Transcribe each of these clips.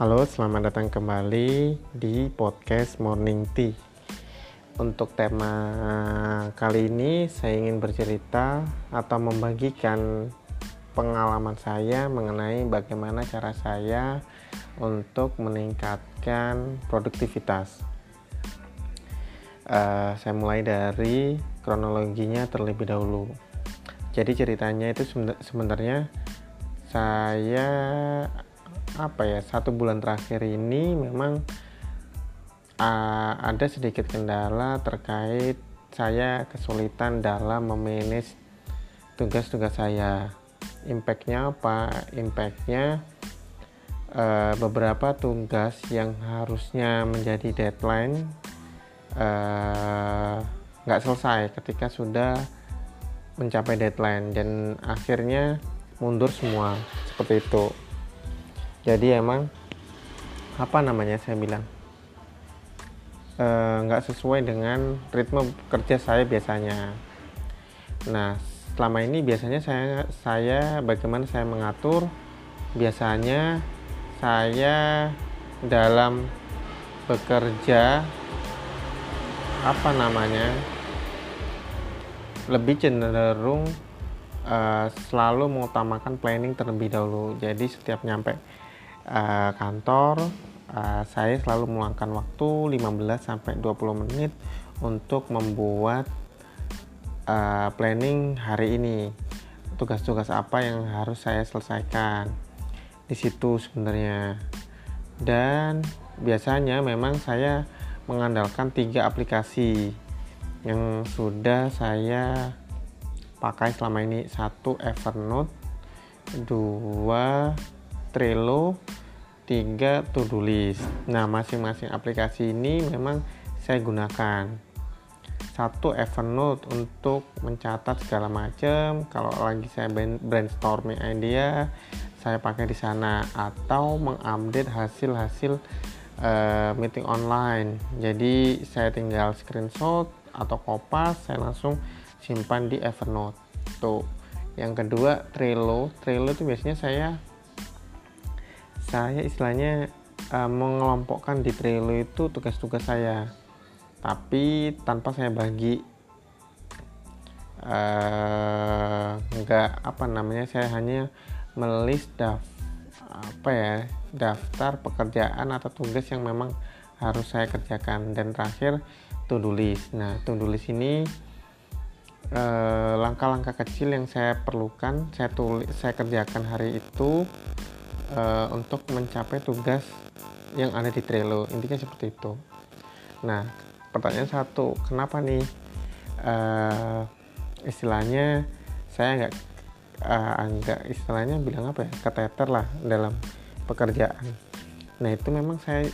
Halo, selamat datang kembali di podcast Morning Tea. Untuk tema kali ini, saya ingin bercerita atau membagikan pengalaman saya mengenai bagaimana cara saya untuk meningkatkan produktivitas. Uh, saya mulai dari kronologinya terlebih dahulu. Jadi ceritanya itu sebenarnya saya apa ya satu bulan terakhir ini memang uh, ada sedikit kendala terkait saya kesulitan dalam memanage tugas-tugas saya. Impactnya apa? Impactnya uh, beberapa tugas yang harusnya menjadi deadline nggak uh, selesai ketika sudah mencapai deadline dan akhirnya mundur semua. Seperti itu jadi emang apa namanya saya bilang? Eh, nggak e, sesuai dengan ritme kerja saya biasanya. Nah selama ini biasanya saya saya bagaimana saya mengatur? Biasanya saya dalam bekerja apa namanya lebih cenderung uh, selalu mengutamakan planning terlebih dahulu. Jadi setiap nyampe uh, kantor uh, saya selalu meluangkan waktu 15 sampai 20 menit untuk membuat uh, planning hari ini. Tugas-tugas apa yang harus saya selesaikan di situ sebenarnya. Dan biasanya memang saya mengandalkan tiga aplikasi yang sudah saya pakai selama ini. Satu Evernote dua Trello, tiga to-do list. Nah, masing-masing aplikasi ini memang saya gunakan. Satu Evernote untuk mencatat segala macam. Kalau lagi saya brainstorming idea, saya pakai di sana atau mengupdate hasil-hasil uh, meeting online. Jadi saya tinggal screenshot atau kopas, saya langsung simpan di Evernote. Tuh. Yang kedua Trello. Trello itu biasanya saya saya istilahnya uh, mengelompokkan di Trello itu tugas-tugas saya. Tapi tanpa saya bagi. Uh, enggak apa namanya saya hanya melis apa ya daftar pekerjaan atau tugas yang memang harus saya kerjakan. Dan terakhir to do list. Nah to do list ini eh, langkah-langkah kecil yang saya perlukan saya tulis saya kerjakan hari itu uh, untuk mencapai tugas yang ada di Trello. Intinya seperti itu. Nah pertanyaan satu kenapa nih uh, istilahnya saya nggak uh, nggak istilahnya bilang apa ya keteter lah dalam pekerjaan. Nah itu memang saya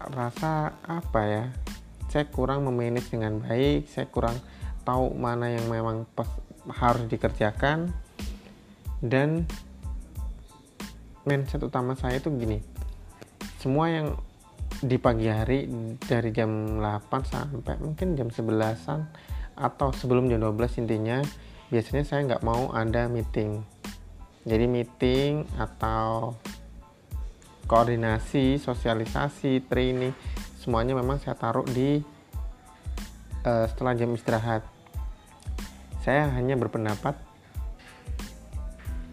rasa apa ya saya kurang memanage dengan baik saya kurang tahu mana yang memang harus dikerjakan dan mindset utama saya itu gini. Semua yang di pagi hari dari jam 8 sampai mungkin jam 11an atau sebelum jam 12 intinya biasanya saya nggak mau ada meeting. Jadi meeting atau koordinasi sosialisasi training semuanya memang saya taruh di uh, setelah jam istirahat. Saya hanya berpendapat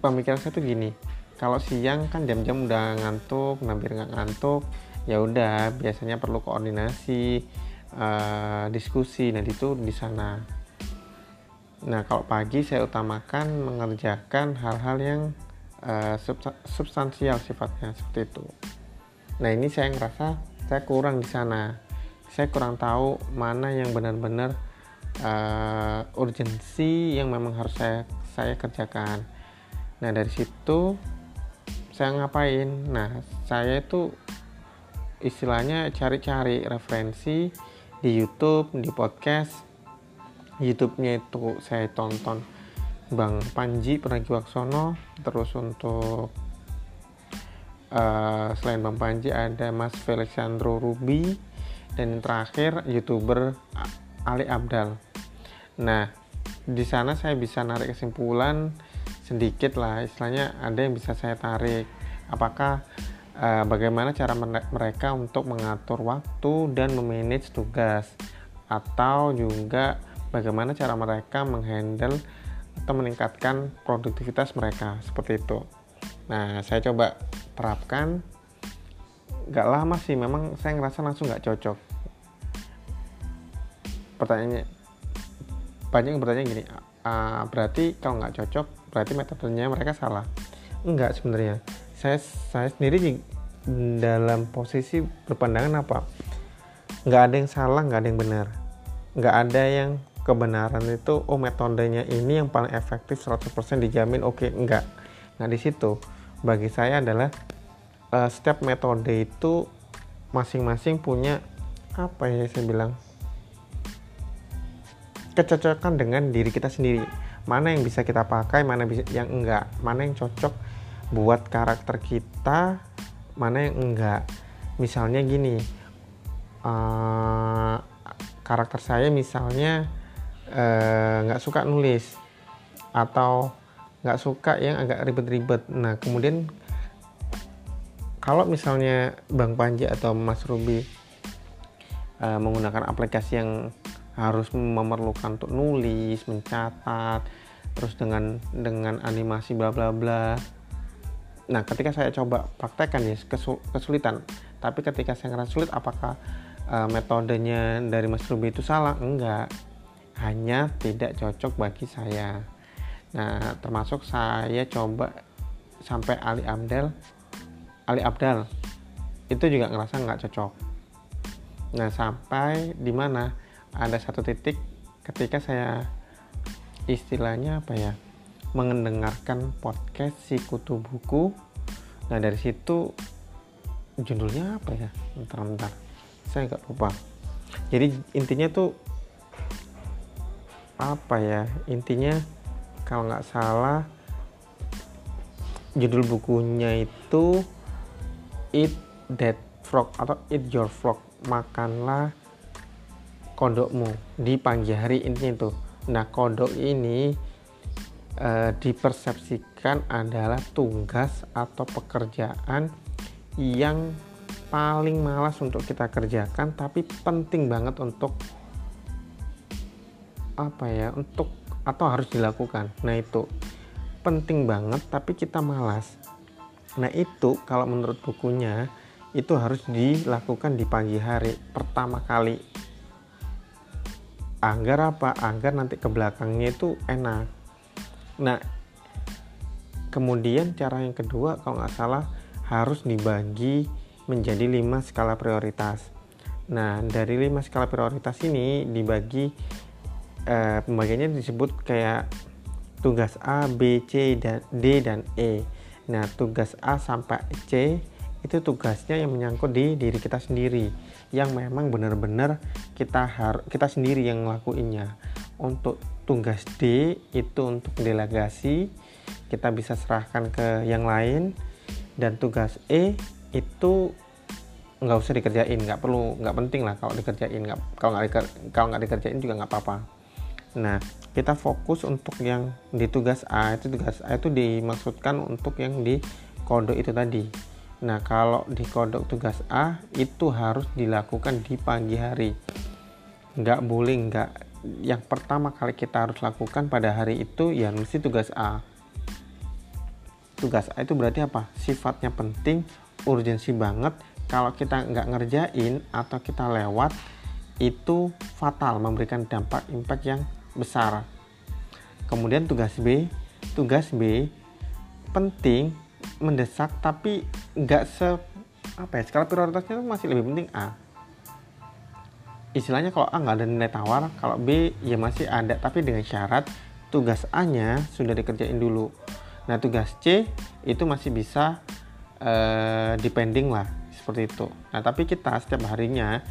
pemikiran saya tuh gini kalau siang kan jam-jam udah ngantuk hampir nggak ngantuk ya udah biasanya perlu koordinasi uh, diskusi. Nah itu di sana. Nah kalau pagi saya utamakan mengerjakan hal-hal yang uh, substansial sifatnya seperti itu. Nah ini saya ngerasa saya kurang di sana. Saya kurang tahu mana yang benar-benar uh, urgensi yang memang harus saya saya kerjakan. Nah dari situ saya ngapain. Nah saya itu istilahnya cari-cari referensi di YouTube di podcast. YouTube-nya itu saya tonton Bang Panji Pragiwaksono. Terus untuk uh, selain Bang Panji ada Mas Felixandro Ruby. Dan terakhir youtuber Ali Abdal. Nah di sana saya bisa narik kesimpulan sedikit lah istilahnya ada yang bisa saya tarik apakah uh, bagaimana cara mereka untuk mengatur waktu dan memanage tugas atau juga bagaimana cara mereka menghandle atau meningkatkan produktivitas mereka seperti itu. Nah, saya coba terapkan. Gak lama sih, memang saya ngerasa langsung gak cocok. Pertanyaannya, banyak yang bertanya gini, uh, berarti kalau nggak cocok, berarti metodenya mereka salah. Enggak sebenarnya. Saya saya sendiri dalam posisi berpandangan apa? Nggak ada yang salah, nggak ada yang benar. Nggak ada yang kebenaran itu oh metodenya ini yang paling efektif 100% dijamin oke okay, enggak nah di situ bagi saya adalah uh, setiap metode itu masing-masing punya apa ya saya bilang kecocokan dengan diri kita sendiri mana yang bisa kita pakai mana yang enggak mana yang cocok buat karakter kita mana yang enggak misalnya gini uh, karakter saya misalnya Eh, nggak uh, suka nulis atau nggak suka yang agak ribet-ribet. Nah kemudian kalau misalnya Bang Panji atau Mas Ruby uh, menggunakan aplikasi yang harus memerlukan untuk nulis, mencatat, terus dengan dengan animasi bla bla bla. Nah, ketika saya coba praktekkan ya kesulitan. Tapi ketika saya ngerasa sulit, apakah uh, metodenya dari Mas Ruby itu salah? Enggak hanya tidak cocok bagi saya nah termasuk saya coba sampai Ali Abdal Ali Abdal itu juga ngerasa nggak cocok nah sampai di mana ada satu titik ketika saya istilahnya apa ya mendengarkan podcast si kutu buku. Nah dari situ judulnya apa ya? Bentar-bentar saya nggak lupa. Jadi intinya tuh apa ya? Intinya kalau nggak salah judul bukunya itu Eat That Frog atau Eat Your Frog. Makanlah kodokmu di pagi hari intinya itu. Nah kodok ini e, dipersepsikan adalah tugas atau pekerjaan yang paling malas untuk kita kerjakan tapi penting banget untuk apa ya untuk atau harus dilakukan. Nah itu penting banget tapi kita malas. Nah itu kalau menurut bukunya itu harus dilakukan di pagi hari pertama kali agar apa? Agar nanti ke belakangnya itu enak. Nah kemudian cara yang kedua kalau nggak salah harus dibagi menjadi lima skala prioritas. Nah dari lima skala prioritas ini dibagi uh, pembagiannya disebut kayak tugas A, B, C, dan D dan E. Nah, tugas A sampai C itu tugasnya yang menyangkut di diri kita sendiri yang memang benar-benar kita harus kita sendiri yang ngelakuinnya. Untuk tugas D itu untuk delegasi kita bisa serahkan ke yang lain dan tugas E itu nggak usah dikerjain nggak perlu nggak penting lah kalau dikerjain nggak kalau nggak kalau nggak dikerjain juga nggak apa-apa Nah, kita fokus untuk yang di tugas A itu tugas A itu dimaksudkan untuk yang di kode itu tadi. Nah, kalau di kode tugas A itu harus dilakukan di pagi hari. Nggak boleh nggak yang pertama kali kita harus lakukan pada hari itu ya mesti tugas A. Tugas A itu berarti apa? Sifatnya penting, urgensi banget. Kalau kita nggak ngerjain atau kita lewat, itu fatal memberikan dampak impact yang besar. Kemudian tugas B, tugas B penting, mendesak tapi nggak se apa ya skala prioritasnya masih lebih penting A. Istilahnya kalau A nggak ada nilai tawar, kalau B ya masih ada tapi dengan syarat tugas A-nya sudah dikerjain dulu. Nah tugas C itu masih bisa uh, depending lah seperti itu. Nah tapi kita setiap harinya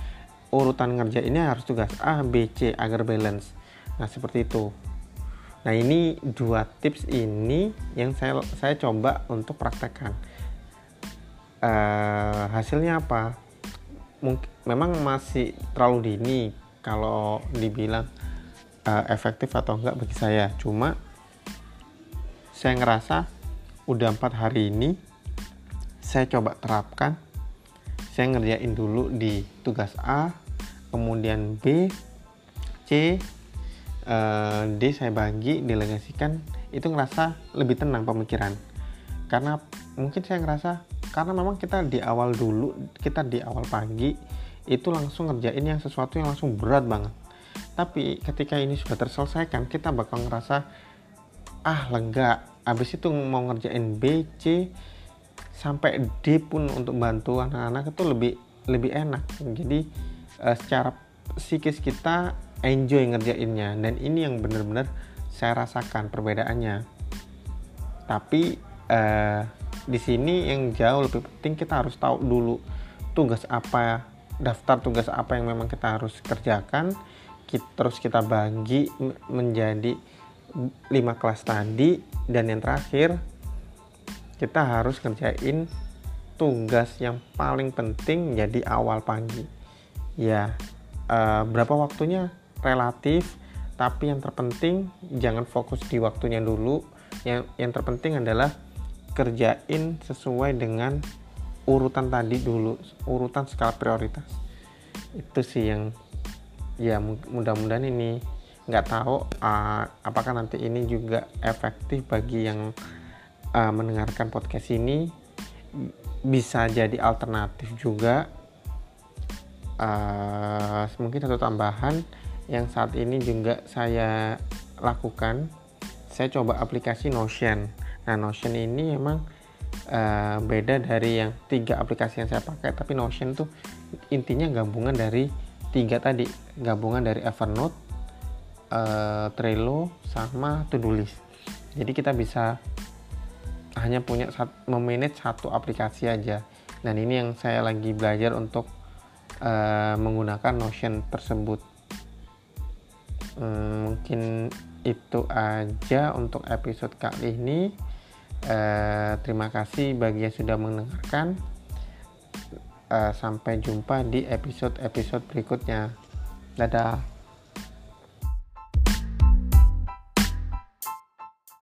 urutan ngerjainnya harus tugas A, B, C agar balance. Nah, seperti itu. Nah, ini dua tips ini yang saya saya coba untuk praktekkan. Uh, hasilnya apa? Mungkin memang masih terlalu dini kalau dibilang uh, efektif atau enggak bagi saya. Cuma saya ngerasa udah empat hari ini saya coba terapkan saya ngerjain dulu di tugas A kemudian B C uh, D saya bagi delegasikan itu ngerasa lebih tenang pemikiran. Karena mungkin saya ngerasa karena memang kita di awal dulu kita di awal pagi itu langsung ngerjain yang sesuatu yang langsung berat banget. Tapi ketika ini sudah terselesaikan kita bakal ngerasa ah lega. Habis itu mau ngerjain B C sampai D pun untuk bantu anak-anak itu lebih lebih enak. Jadi uh, secara psikis kita enjoy ngerjainnya. Dan ini yang benar-benar saya rasakan perbedaannya. Tapi uh, di sini yang jauh lebih penting kita harus tahu dulu tugas apa daftar tugas apa yang memang kita harus kerjakan. Kita, terus kita bagi menjadi lima kelas tadi. Dan yang terakhir kita harus kerjain tugas yang paling penting jadi awal pagi. Ya uh, berapa waktunya? Relatif tapi yang terpenting jangan fokus di waktunya dulu. Yang yang terpenting adalah kerjain sesuai dengan urutan tadi dulu urutan skala prioritas. Itu sih yang ya mudah-mudahan ini nggak tahu uh, apakah nanti ini juga efektif bagi yang uh, mendengarkan podcast ini. Bisa jadi alternatif juga uh, mungkin satu tambahan yang saat ini juga saya lakukan saya coba aplikasi Notion. Nah Notion ini memang uh, beda dari yang tiga aplikasi yang saya pakai tapi Notion tuh intinya gabungan dari tiga tadi. Gabungan dari Evernote uh, Trello sama To-Do List. Jadi kita bisa hanya punya memanage satu aplikasi aja. Dan ini yang saya lagi belajar untuk uh, menggunakan Notion tersebut. Hmm, mungkin itu aja untuk episode kali ini. Uh, terima kasih bagi yang sudah mendengarkan. Uh, sampai jumpa di episode-episode berikutnya. Dadah